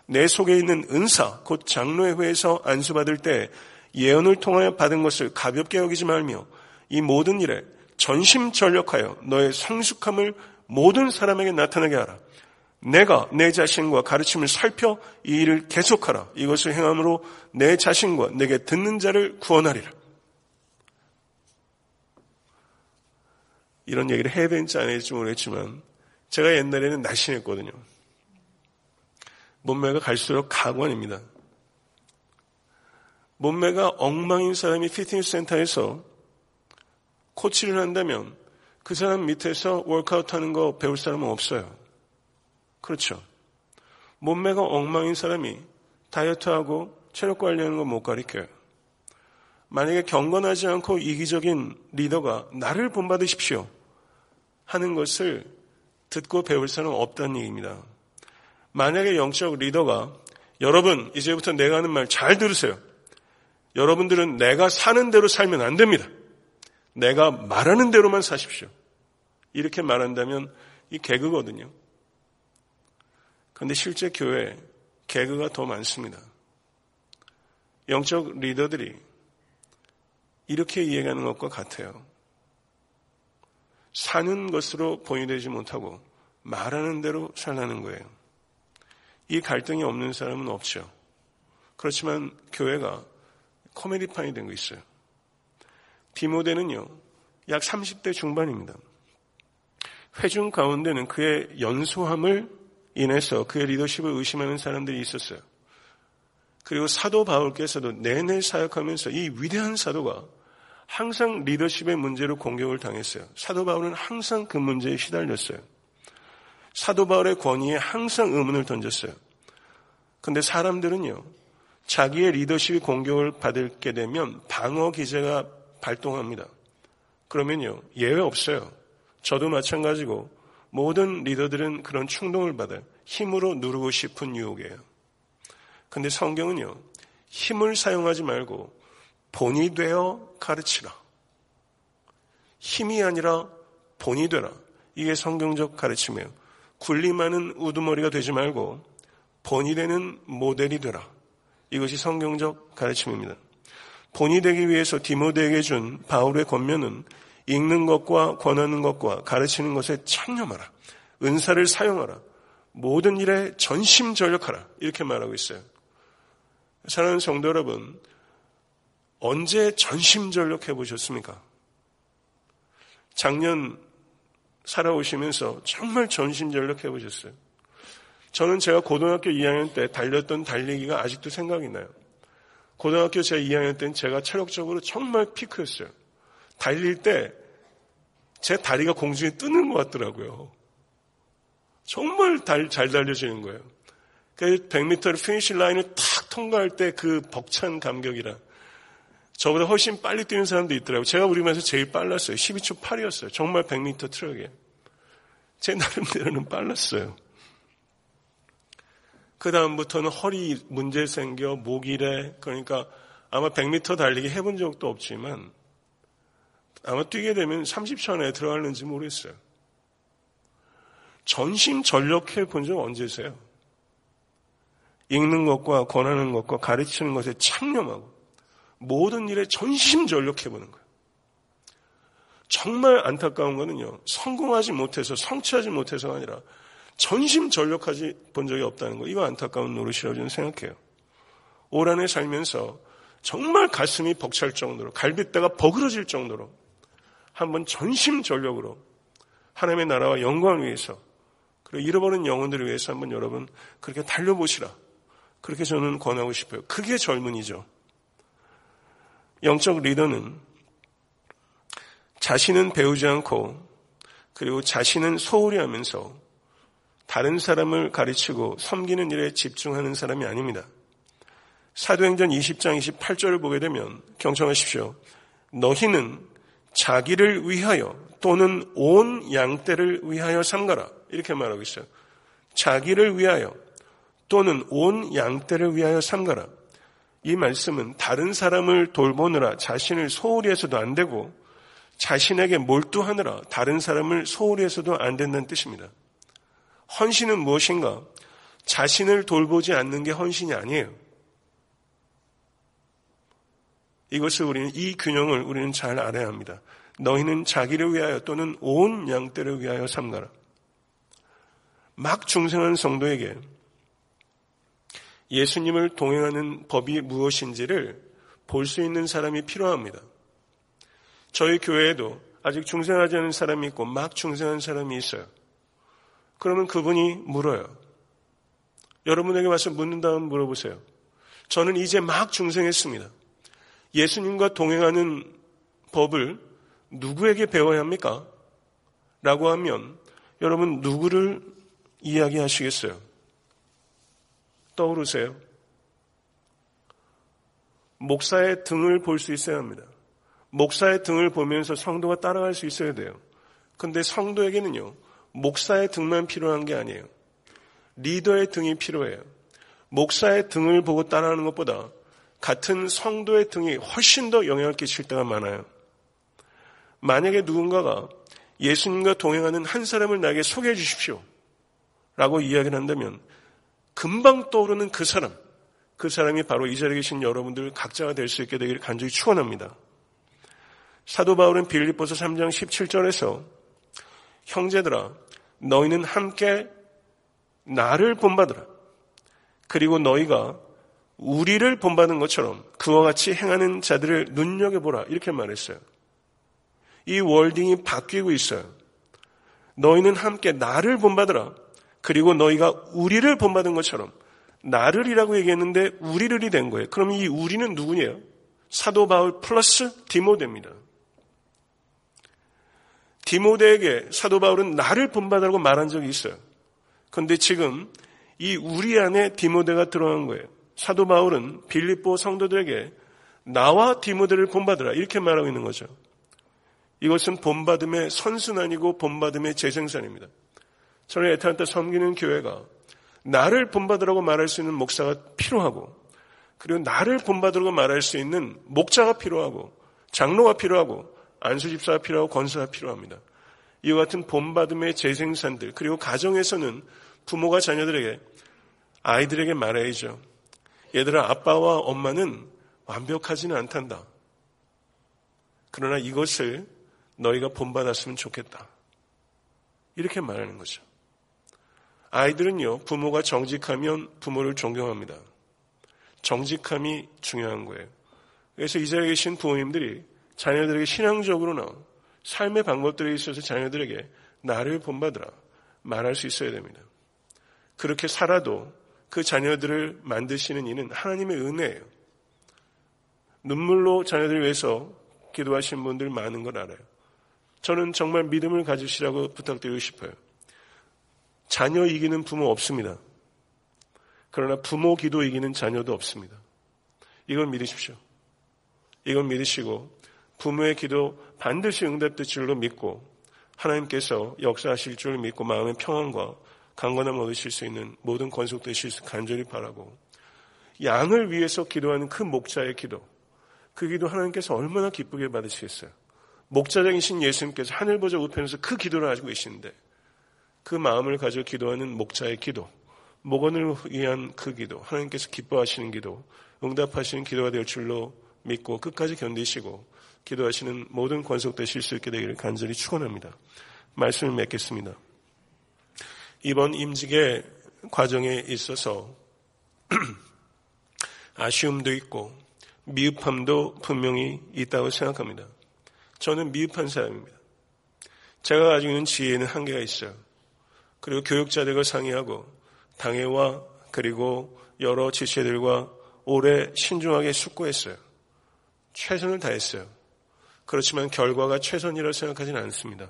내 속에 있는 은사, 곧 장로의 회에서 안수받을 때 예언을 통하여 받은 것을 가볍게 여기지 말며 이 모든 일에 전심전력하여 너의 성숙함을 모든 사람에게 나타나게 하라. 내가 내 자신과 가르침을 살펴 이 일을 계속하라. 이것을 행함으로 내 자신과 내게 듣는 자를 구원하리라. 이런 얘기를 해야 되는지 안 될지 모르겠지만 제가 옛날에는 날씬했거든요. 몸매가 갈수록 가관입니다. 몸매가 엉망인 사람이 피트니스 센터에서 코치를 한다면 그 사람 밑에서 워크아웃 하는 거 배울 사람은 없어요. 그렇죠. 몸매가 엉망인 사람이 다이어트하고 체력 관리하는 거못 가르쳐요. 만약에 경건하지 않고 이기적인 리더가 나를 본받으십시오 하는 것을 듣고 배울 사람은 없다는 얘기입니다. 만약에 영적 리더가 여러분 이제부터 내가 하는 말 잘 들으세요. 여러분들은 내가 사는 대로 살면 안 됩니다. 내가 말하는 대로만 사십시오. 이렇게 말한다면 이 개그거든요. 그런데 실제 교회 개그가 더 많습니다. 영적 리더들이 이렇게 이해하는 것과 같아요. 사는 것으로 본이되지 못하고 말하는 대로 살라는 거예요. 이 갈등이 없는 사람은 없죠. 그렇지만 교회가 코미디판이 된 거 있어요. 디모데는요, 약 30대 중반입니다. 회중 가운데는 그의 연소함을 인해서 그의 리더십을 의심하는 사람들이 있었어요. 그리고 사도 바울께서도 내내 사역하면서 이 위대한 사도가 항상 리더십의 문제로 공격을 당했어요. 사도 바울은 항상 그 문제에 휘달렸어요. 사도 바울의 권위에 항상 의문을 던졌어요. 근데 사람들은요, 자기의 리더십이 공격을 받게 되면 방어 기제가 발동합니다. 그러면요, 예외 없어요. 저도 마찬가지고 모든 리더들은 그런 충동을 받아요. 힘으로 누르고 싶은 유혹이에요. 근데 성경은요, 힘을 사용하지 말고 본이 되어 가르치라. 힘이 아니라 본이 되라. 이게 성경적 가르침이에요. 굴림하는 우두머리가 되지 말고 본이 되는 모델이 되라. 이것이 성경적 가르침입니다. 본이 되기 위해서 디모데에게 준 바울의 권면은 읽는 것과 권하는 것과 가르치는 것에 창념하라. 은사를 사용하라. 모든 일에 전심전력하라. 이렇게 말하고 있어요. 사랑하는 성도 여러분, 언제 전심전력해 보셨습니까? 작년 살아오시면서 정말 전심전력해 보셨어요. 저는 제가 고등학교 2학년 때 달렸던 달리기가 아직도 생각이 나요. 고등학교 제 2학년 때는 제가 체력적으로 정말 피크였어요. 달릴 때 제 다리가 공중에 뜨는 것 같더라고요. 정말 달, 잘 달려지는 거예요. 그 100m를 finish line을 탁 통과할 때 그 벅찬 감격이라. 저보다 훨씬 빨리 뛰는 사람도 있더라고요. 제가 우리 반에서 제일 빨랐어요. 12초 8이었어요. 정말 100m 트랙에. 제 나름대로는 빨랐어요. 그 다음부터는 허리 문제 생겨, 목이래. 그러니까 아마 100m 달리기 해본 적도 없지만 아마 뛰게 되면 30초 안에 들어가는지 모르겠어요. 전심 전력해 본 적 언제세요? 읽는 것과 권하는 것과 가르치는 것에 참념하고 모든 일에 전심 전력해 보는 거예요. 정말 안타까운 거는요. 성공하지 못해서 성취하지 못해서가 아니라 전심 전력하지 본 적이 없다는 거. 이거 안타까운 노릇이라고 저는 생각해요. 올 한해 살면서 정말 가슴이 벅찰 정도로 갈빗대가 버그러질 정도로 한번 전심전력으로 하나님의 나라와 영광을 위해서 그리고 잃어버린 영혼들을 위해서 한번 여러분 그렇게 달려보시라. 그렇게 저는 권하고 싶어요. 그게 젊은이죠. 영적 리더는 자신은 배우지 않고 그리고 자신은 소홀히 하면서 다른 사람을 가르치고 섬기는 일에 집중하는 사람이 아닙니다. 사도행전 20장 28절을 보게 되면 경청하십시오. 너희는 자기를 위하여 또는 온 양떼를 위하여 삼가라. 이렇게 말하고 있어요. 자기를 위하여 또는 온 양떼를 위하여 삼가라. 이 말씀은 다른 사람을 돌보느라 자신을 소홀히 해서도 안 되고 자신에게 몰두하느라 다른 사람을 소홀히 해서도 안 된다는 뜻입니다. 헌신은 무엇인가? 자신을 돌보지 않는 게 헌신이 아니에요. 이것을 우리는 이 균형을 우리는 잘 알아야 합니다. 너희는 자기를 위하여 또는 온 양떼를 위하여 삼가라. 막 중생한 성도에게 예수님을 동행하는 법이 무엇인지를 볼 수 있는 사람이 필요합니다. 저희 교회에도 아직 중생하지 않은 사람이 있고 막 중생한 사람이 있어요. 그러면 그분이 물어요. 여러분에게 와서 묻는 다음 물어보세요. 저는 이제 막 중생했습니다. 예수님과 동행하는 법을 누구에게 배워야 합니까? 라고 하면 여러분 누구를 이야기하시겠어요? 떠오르세요? 목사의 등을 볼 수 있어야 합니다. 목사의 등을 보면서 성도가 따라갈 수 있어야 돼요. 근데 성도에게는요, 목사의 등만 필요한 게 아니에요. 리더의 등이 필요해요. 목사의 등을 보고 따라하는 것보다 같은 성도의 등이 훨씬 더 영향을 끼칠 때가 많아요. 만약에 누군가가 예수님과 동행하는 한 사람을 나에게 소개해 주십시오. 라고 이야기를 한다면 금방 떠오르는 그 사람, 그 사람이 바로 이 자리에 계신 여러분들 각자가 될 수 있게 되기를 간절히 축원합니다. 사도 바울은 빌립보서 3장 17절에서 형제들아 너희는 함께 나를 본받으라. 그리고 너희가 우리를 본받은 것처럼 그와 같이 행하는 자들을 눈여겨보라. 이렇게 말했어요. 이 월딩이 바뀌고 있어요. 너희는 함께 나를 본받으라. 그리고 너희가 우리를 본받은 것처럼 나를이라고 얘기했는데 우리를이 된 거예요. 그럼 이 우리는 누구냐 사도 바울 플러스 디모데입니다. 디모데에게 사도 바울은 나를 본받으라고 말한 적이 있어요. 그런데 지금 이 우리 안에 디모데가 들어간 거예요. 사도 바울은 빌립보 성도들에게 나와 디모데를 본받으라 이렇게 말하고 있는 거죠. 이것은 본받음의 선순환이고 본받음의 재생산입니다. 저는 에탄타 섬기는 교회가 나를 본받으라고 말할 수 있는 목사가 필요하고 그리고 나를 본받으라고 말할 수 있는 목자가 필요하고 장로가 필요하고 안수집사가 필요하고 권사가 필요합니다. 이와 같은 본받음의 재생산들 그리고 가정에서는 부모가 자녀들에게 아이들에게 말해야죠. 얘들아 아빠와 엄마는 완벽하지는 않단다. 그러나 이것을 너희가 본받았으면 좋겠다. 이렇게 말하는 거죠. 아이들은요, 부모가 정직하면 부모를 존경합니다. 정직함이 중요한 거예요. 그래서 이 자리에 계신 부모님들이 자녀들에게 신앙적으로나 삶의 방법들에 있어서 자녀들에게 나를 본받으라 말할 수 있어야 됩니다. 그렇게 살아도 그 자녀들을 만드시는 이는 하나님의 은혜예요. 눈물로 자녀들을 위해서 기도하신 분들 많은 걸 알아요. 저는 정말 믿음을 가지시라고 부탁드리고 싶어요. 자녀 이기는 부모 없습니다. 그러나 부모 기도 이기는 자녀도 없습니다. 이걸 믿으십시오. 이걸 믿으시고 부모의 기도 반드시 응답될 줄로 믿고 하나님께서 역사하실 줄 믿고 마음의 평안과 강건함 얻으실 수 있는 모든 권속 되실 수 간절히 바라고 양을 위해서 기도하는 그 목자의 기도 그 기도 하나님께서 얼마나 기쁘게 받으시겠어요. 목자장이신 예수님께서 하늘 보좌 우편에서 그 기도를 하고 계시는데 그 마음을 가지고 기도하는 목자의 기도 목원을 위한 그 기도 하나님께서 기뻐하시는 기도 응답하시는 기도가 될 줄로 믿고 끝까지 견디시고 기도하시는 모든 권속 되실 수 있게 되기를 간절히 축원합니다. 말씀을 맺겠습니다. 이번 임직의 과정에 있어서 아쉬움도 있고 미흡함도 분명히 있다고 생각합니다. 저는 미흡한 사람입니다. 제가 가지고 있는 지혜에는 한계가 있어요. 그리고 교육자들과 상의하고 당회와 그리고 여러 지체들과 오래 신중하게 숙고했어요. 최선을 다했어요. 그렇지만 결과가 최선이라고 생각하지는 않습니다.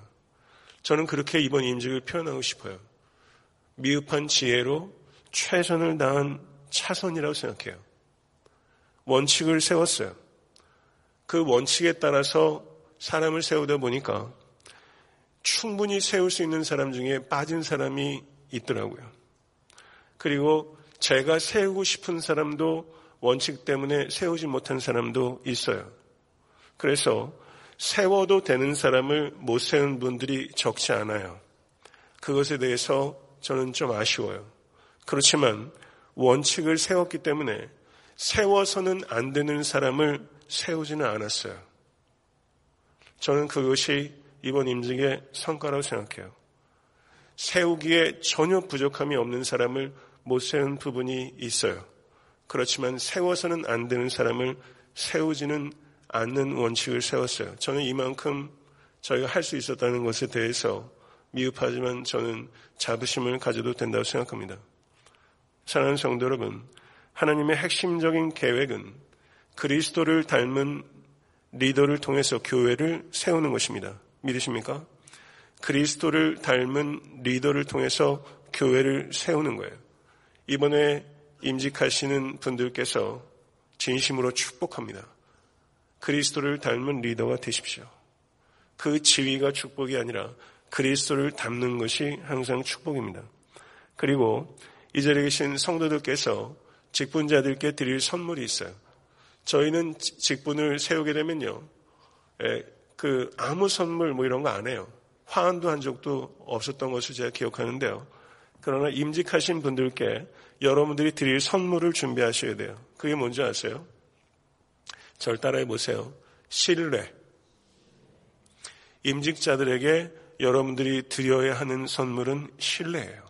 저는 그렇게 이번 임직을 표현하고 싶어요. 미흡한 지혜로 최선을 다한 차선이라고 생각해요. 원칙을 세웠어요. 그 원칙에 따라서 사람을 세우다 보니까 충분히 세울 수 있는 사람 중에 빠진 사람이 있더라고요. 그리고 제가 세우고 싶은 사람도 원칙 때문에 세우지 못한 사람도 있어요. 그래서 세워도 되는 사람을 못 세운 분들이 적지 않아요. 그것에 대해서 저는 좀 아쉬워요. 그렇지만 원칙을 세웠기 때문에 세워서는 안 되는 사람을 세우지는 않았어요. 저는 그것이 이번 임직의 성과라고 생각해요. 세우기에 전혀 부족함이 없는 사람을 못 세운 부분이 있어요. 그렇지만 세워서는 안 되는 사람을 세우지는 않는 원칙을 세웠어요. 저는 이만큼 저희가 할 수 있었다는 것에 대해서 미흡하지만 저는 자부심을 가져도 된다고 생각합니다. 사랑하는 성도 여러분, 하나님의 핵심적인 계획은 그리스도를 닮은 리더를 통해서 교회를 세우는 것입니다. 믿으십니까? 그리스도를 닮은 리더를 통해서 교회를 세우는 거예요. 이번에 임직하시는 분들께서 진심으로 축복합니다. 그리스도를 닮은 리더가 되십시오. 그 지위가 축복이 아니라 그리스도를 닮는 것이 항상 축복입니다. 그리고 이 자리에 계신 성도들께서 직분자들께 드릴 선물이 있어요. 저희는 직분을 세우게 되면요. 예, 그 아무 선물 뭐 이런 거 안 해요. 화환도 한 적도 없었던 것을 제가 기억하는데요. 그러나 임직하신 분들께 여러분들이 드릴 선물을 준비하셔야 돼요. 그게 뭔지 아세요? 절 따라해 보세요. 신뢰. 임직자들에게 여러분들이 드려야 하는 선물은 신뢰예요.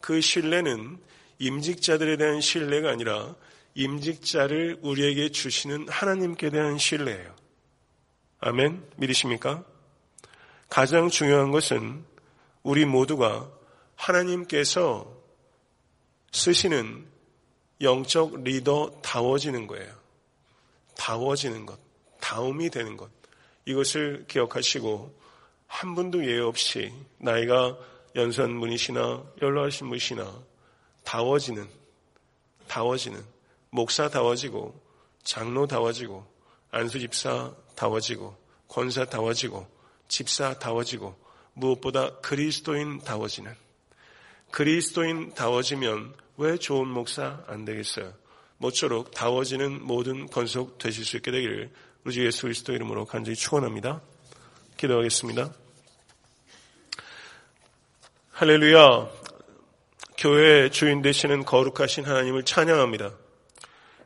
그 신뢰는 임직자들에 대한 신뢰가 아니라 임직자를 우리에게 주시는 하나님께 대한 신뢰예요. 아멘? 믿으십니까? 가장 중요한 것은 우리 모두가 하나님께서 쓰시는 영적 리더 다워지는 거예요. 다워지는 것, 다움이 되는 것. 이것을 기억하시고 한 분도 예외 없이 나이가 연산 분이시나 연로하신 분이시나 다워지는 다워지는 목사 다워지고 장로 다워지고 안수 집사 다워지고 권사 다워지고 집사 다워지고 무엇보다 그리스도인 다워지는 그리스도인 다워지면 왜 좋은 목사 안 되겠어요? 모쪼록 다워지는 모든 건속 되실 수 있게 되기를 우리 주 예수 그리스도 이름으로 간절히 축원합니다. 기도하겠습니다. 할렐루야. 교회의 주인 되시는 거룩하신 하나님을 찬양합니다.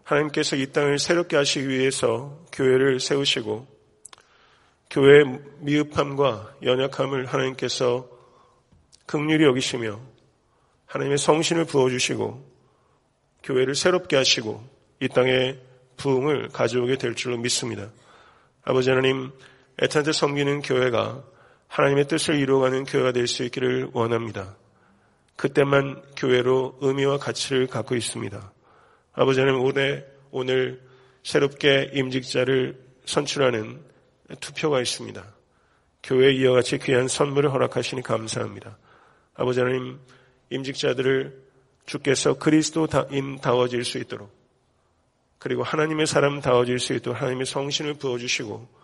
하나님께서 이 땅을 새롭게 하시기 위해서 교회를 세우시고 교회의 미흡함과 연약함을 하나님께서 극률이 여기시며 하나님의 성신을 부어주시고 교회를 새롭게 하시고 이 땅에 부흥을 가져오게 될 줄로 믿습니다. 아버지 하나님, 애타한테 섬기는 교회가 하나님의 뜻을 이루어가는 교회가 될 수 있기를 원합니다. 그때만 교회로 의미와 가치를 갖고 있습니다. 아버지 하나님, 오늘, 오늘 새롭게 임직자를 선출하는 투표가 있습니다. 교회에 이와 같이 귀한 선물을 허락하시니 감사합니다. 아버지 하나님, 임직자들을 주께서 그리스도인다워질 수 있도록 그리고 하나님의 사람 다워질 수 있도록 하나님의 성신을 부어주시고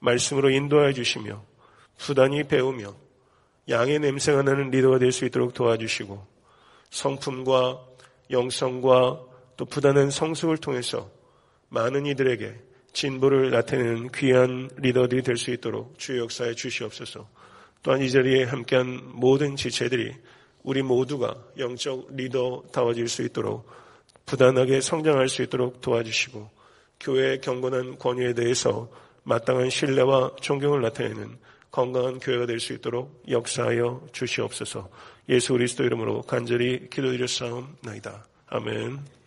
말씀으로 인도해 주시며 부단히 배우며 양의 냄새가 나는 리더가 될 수 있도록 도와주시고 성품과 영성과 또 부단한 성숙을 통해서 많은 이들에게 진보를 나타내는 귀한 리더들이 될 수 있도록 주의 역사에 주시옵소서. 또한 이 자리에 함께한 모든 지체들이 우리 모두가 영적 리더다워질 수 있도록 부단하게 성장할 수 있도록 도와주시고 교회의 경건한 권위에 대해서 마땅한 신뢰와 존경을 나타내는 건강한 교회가 될 수 있도록 역사하여 주시옵소서. 예수 그리스도 이름으로 간절히 기도드렸사옵나이다. 아멘.